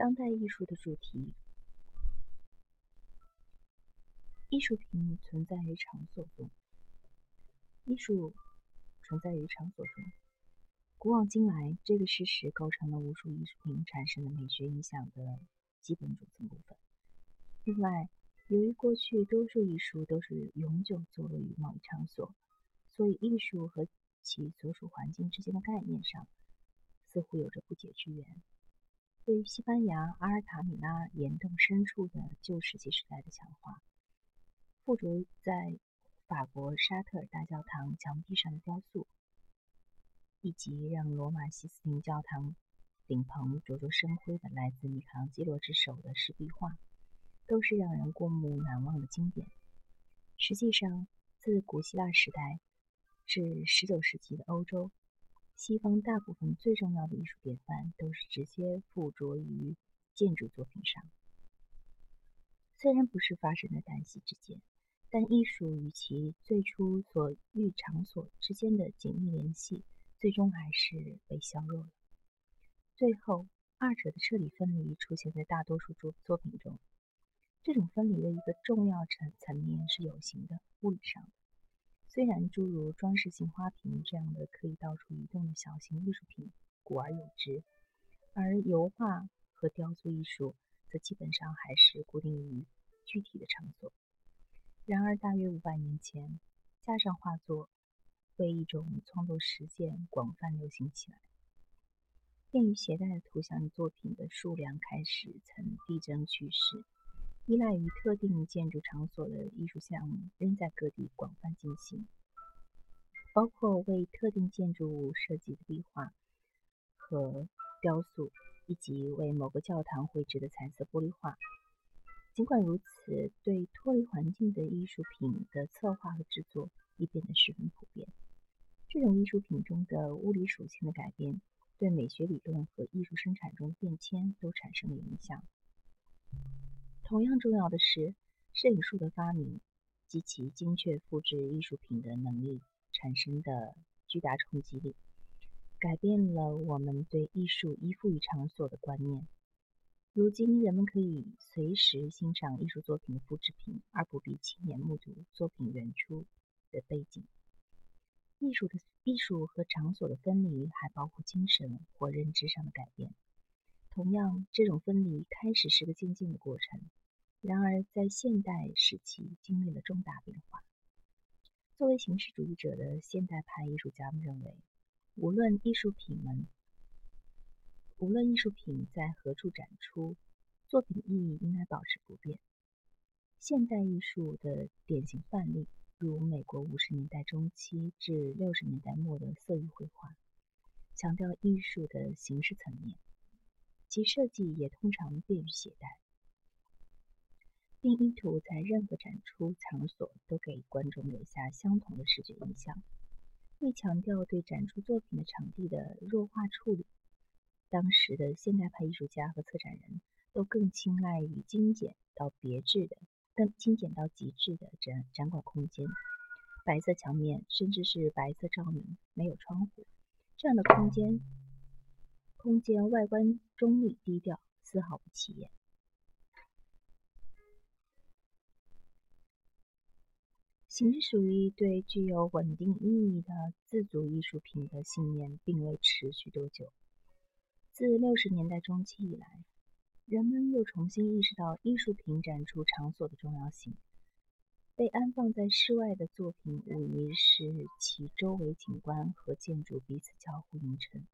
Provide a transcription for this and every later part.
当代艺术的主题。艺术品存在于场所中，艺术存在于场所中。古往今来，这个事实构成了无数艺术品产生的美学影响的基本组成部分。另外，由于过去多数艺术都是永久坐落于某一场所，所以艺术和其所属环境之间的概念上似乎有着不解之缘。对于西班牙阿尔塔米拉岩洞深处的旧石器时代的墙画，附着在法国沙特尔大教堂墙壁上的雕塑，以及让罗马西斯廷教堂顶棚灼灼生辉的来自米开朗基罗之手的石壁画，都是让人过目难忘的经典。实际上，自古希腊时代至19世纪的欧洲，西方大部分最重要的艺术典范都是直接附着于建筑作品上。虽然不是发生在旦夕之间，但艺术与其最初所遇场所之间的紧密联系，最终还是被削弱了。最后，二者的彻底分离出现在大多数作作品中。这种分离的一个重要层层面是有形的、物理上的。虽然诸如装饰性花瓶这样的可以到处移动的小型艺术品古而有之，而油画和雕塑艺术。则基本上还是固定于具体的场所。然而，大约五百年前，架上画作为一种创作实践广泛流行起来，便于携带的图像作品的数量开始呈递增趋势。依赖于特定建筑场所的艺术项目仍在各地广泛进行，包括为特定建筑物设计的壁画和雕塑。以及为某个教堂绘制的彩色玻璃画。尽管如此，对脱离环境的艺术品的策划和制作已变得十分普遍。这种艺术品中的物理属性的改变，对美学理论和艺术生产中变迁都产生了影响。同样重要的是，摄影术的发明及其精确复制艺术品的能力产生的巨大冲击力。改变了我们对艺术依附于场所的观念。如今，人们可以随时欣赏艺术作品的复制品，而不必亲眼目睹作品原初的背景。艺术的艺术和场所的分离，还包括精神或认知上的改变。同样，这种分离开始是个渐进的过程，然而在现代时期经历了重大变化。作为形式主义者的现代派艺术家们认为。无论艺术品们，无论艺术品在何处展出，作品意义应该保持不变。现代艺术的典型范例，如美国五十年代中期至六十年代末的色域绘画，强调艺术的形式层面，其设计也通常便于携带，并意图在任何展出场所都给观众留下相同的视觉印象。为强调对展出作品的场地的弱化处理，当时的现代派艺术家和策展人都更青睐于精简到别致的、更精简到极致的展展馆空间。白色墙面，甚至是白色照明，没有窗户，这样的空间，空间外观中立低调，丝毫不起眼。形式主义对具有稳定意义的自主艺术品的信念并未持续多久。自六十年代中期以来，人们又重新意识到艺术品展出场所的重要性。被安放在室外的作品无疑是其周围景观和建筑彼此交互映衬。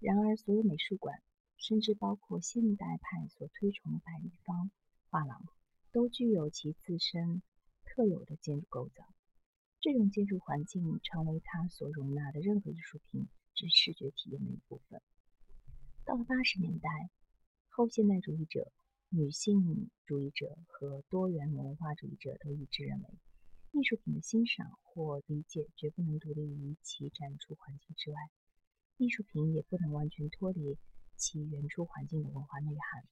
然而，所有美术馆，甚至包括现代派所推崇的百立方画廊，都具有其自身。特有的建筑构造，这种建筑环境成为它所容纳的任何艺术品之视觉体验的一部分。到了八十年代，后现代主义者、女性主义者和多元文化主义者都一致认为，艺术品的欣赏或理解绝不能独立于其展出环境之外，艺术品也不能完全脱离其原初环境的文化内涵。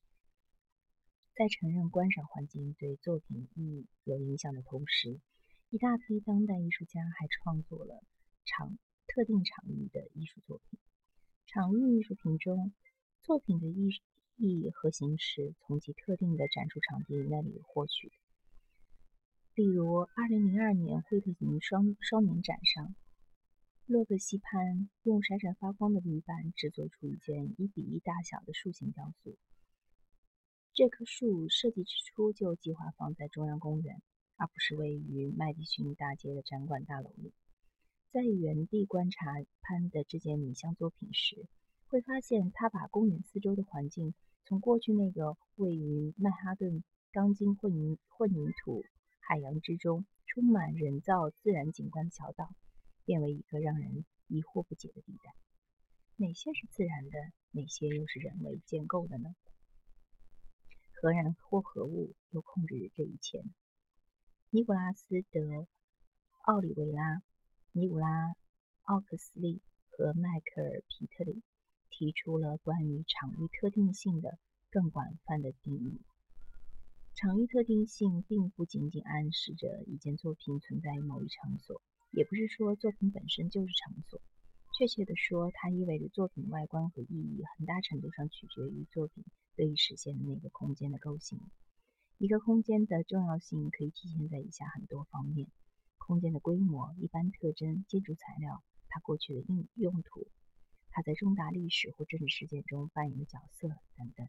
在承认观赏环境对作品意义有影响的同时，一大批当代艺术家还创作了场特定场域的艺术作品。场域艺术品中，作品的意义和形式从其特定的展出场地那里获取。例如，2002年惠特尼双双年展上，洛克希潘用闪闪发光的铝板制作出一件一比一大小的树形雕塑。这棵树设计之初就计划放在中央公园，而不是位于麦迪逊大街的展馆大楼里。在原地观察潘的这件拟像作品时，会发现他把公园四周的环境从过去那个位于曼哈顿钢筋混凝混凝土海洋之中、充满人造自然景观的小岛。变为一个让人疑惑不解的地带。哪些是自然的，哪些又是人为建构的呢？何人或何物又控制着这一切呢？尼古拉斯·德·奥里维拉、尼古拉·奥克斯利和迈克尔·皮特里提出了关于场域特定性的更广泛的定义。场域特定性并不仅仅暗示着一件作品存在于某一场所。也不是说作品本身就是场所，确切地说，它意味着作品外观和意义很大程度上取决于作品得以实现的那个空间的构型。一个空间的重要性可以体现在以下很多方面：空间的规模、一般特征、建筑材料、它过去的用用途、它在重大历史或政治事件中扮演的角色等等。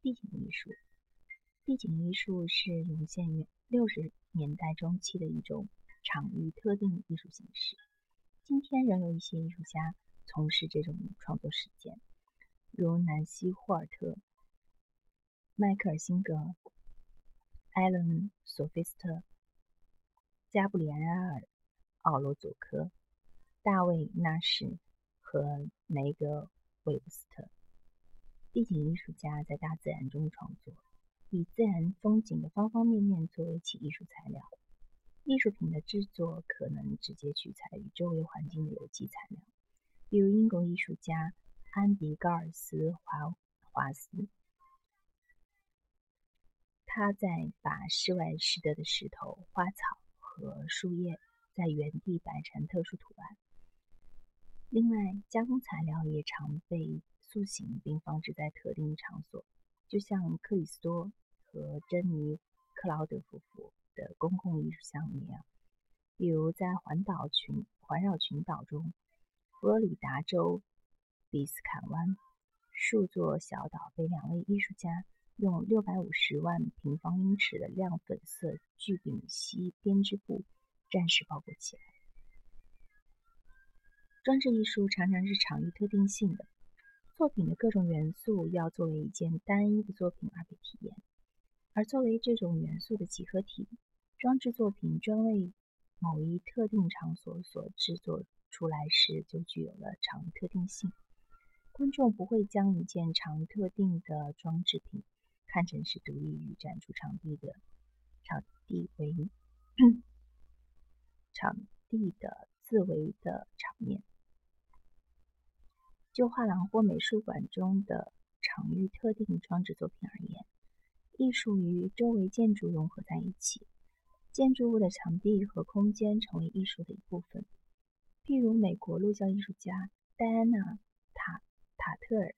地景艺术，地景艺术是涌现于六十。年代中期的一种场域特定艺术形式。今天仍有一些艺术家从事这种创作实践，如南希·霍尔特、迈克尔·辛格、艾伦·索菲斯特、加布里埃尔·奥罗佐科、大卫·纳什和梅格·韦布斯特。地景艺术家在大自然中创作。以自然风景的方方面面作为其艺术材料，艺术品的制作可能直接取材于周围环境的有机材料，比如英国艺术家安迪·高尔斯华华斯，他在把室外拾得的石头、花草和树叶在原地摆成特殊图案。另外，加工材料也常被塑形并放置在特定场所。就像克里斯多和珍妮·克劳德夫妇的公共艺术项目一样，比如在环岛群环绕群岛中，佛罗里达州比斯坎湾数座小岛被两位艺术家用六百五十万平方英尺的亮粉色聚丙烯编织布暂时包裹起来。装置艺术常常是场域特定性的。作品的各种元素要作为一件单一的作品而被体验，而作为这种元素的集合体，装置作品专为某一特定场所所制作出来时，就具有了场域特定性。观众不会将一件场域特定的装置品看成是独立于展出场地的场地为场地的自为的场面。就画廊或美术馆中的场域特定装置作品而言，艺术与周围建筑融合在一起，建筑物的场地和空间成为艺术的一部分。譬如，美国录像艺术家戴安娜·塔塔特尔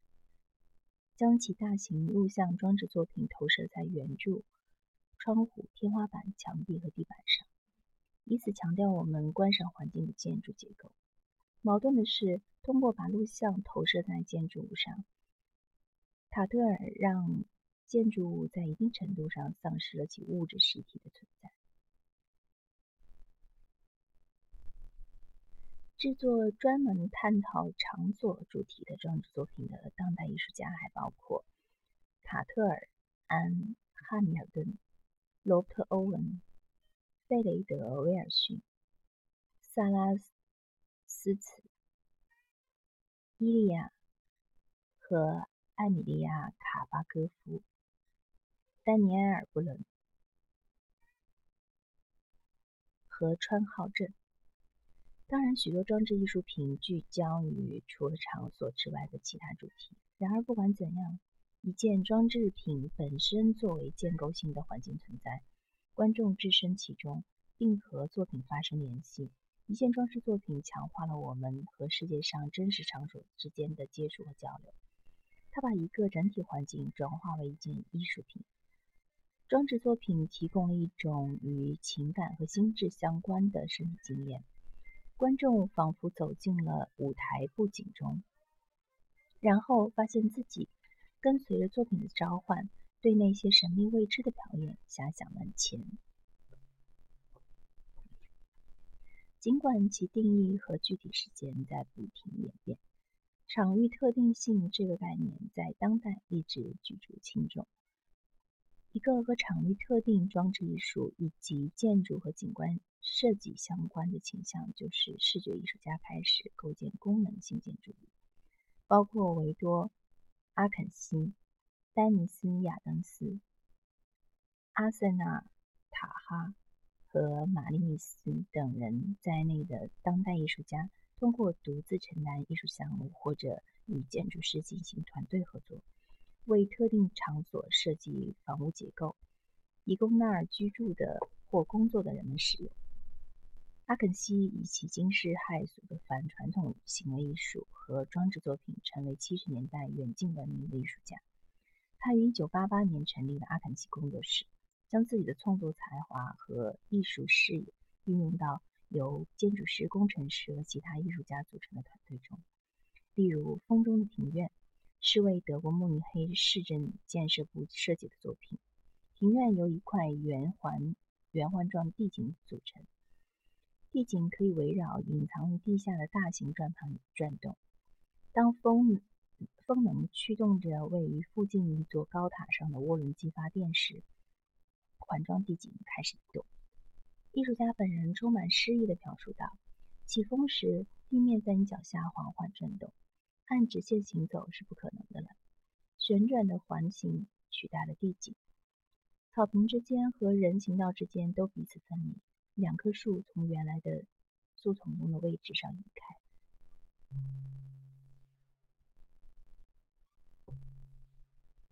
将其大型录像装置作品投射在圆柱、窗户、天花板、墙壁和地板上，以此强调我们观赏环境的建筑结构。矛盾的是，通过把录像投射在建筑物上，塔特尔让建筑物在一定程度上丧失了其物质实体的存在。制作专门探讨场所主题的装置作品的当代艺术家还包括卡特尔、安·汉密尔顿、罗伯特·欧文、贝雷德·威尔逊、萨拉斯。茨、伊利亚和艾米莉亚·卡巴戈夫、丹尼埃尔·布伦和川浩镇。当然，许多装置艺术品聚焦于除了场所之外的其他主题。然而，不管怎样，一件装置品本身作为建构性的环境存在，观众置身其中，并和作品发生联系。一件装饰作品强化了我们和世界上真实场所之间的接触和交流。它把一个整体环境转化为一件艺术品。装置作品提供了一种与情感和心智相关的身体经验，观众仿佛走进了舞台布景中，然后发现自己跟随着作品的召唤，对那些神秘未知的表演遐想万千。尽管其定义和具体时间在不停演变，场域特定性这个概念在当代一直举足轻重。一个和场域特定装置艺术以及建筑和景观设计相关的倾向，就是视觉艺术家开始构建功能性建筑物，包括维多·阿肯西、丹尼斯·亚当斯、阿森纳·塔哈。和马利米斯等人在内的当代艺术家，通过独自承担艺术项目，或者与建筑师进行团队合作，为特定场所设计房屋结构，以供那儿居住的或工作的人们使用。阿肯西以其惊世骇俗的反传统行为艺术和装置作品，成为七十年代远近闻名的艺术家。他于1988年成立了阿肯西工作室。将自己的创作才华和艺术视野运用到由建筑师、工程师和其他艺术家组成的团队中。例如，《风中的庭院》是为德国慕尼黑市政建设部设计的作品。庭院由一块圆环圆环状地景组成，地景可以围绕隐藏于地下的大型转盘转动。当风风能驱动着位于附近一座高塔上的涡轮机发电时，环状地景开始移动。艺术家本人充满诗意地描述道：“起风时，地面在你脚下缓缓转动，按直线行走是不可能的了。旋转的环形取代了地景。草坪之间和人行道之间都彼此分离。两棵树从原来的树丛中的位置上移开。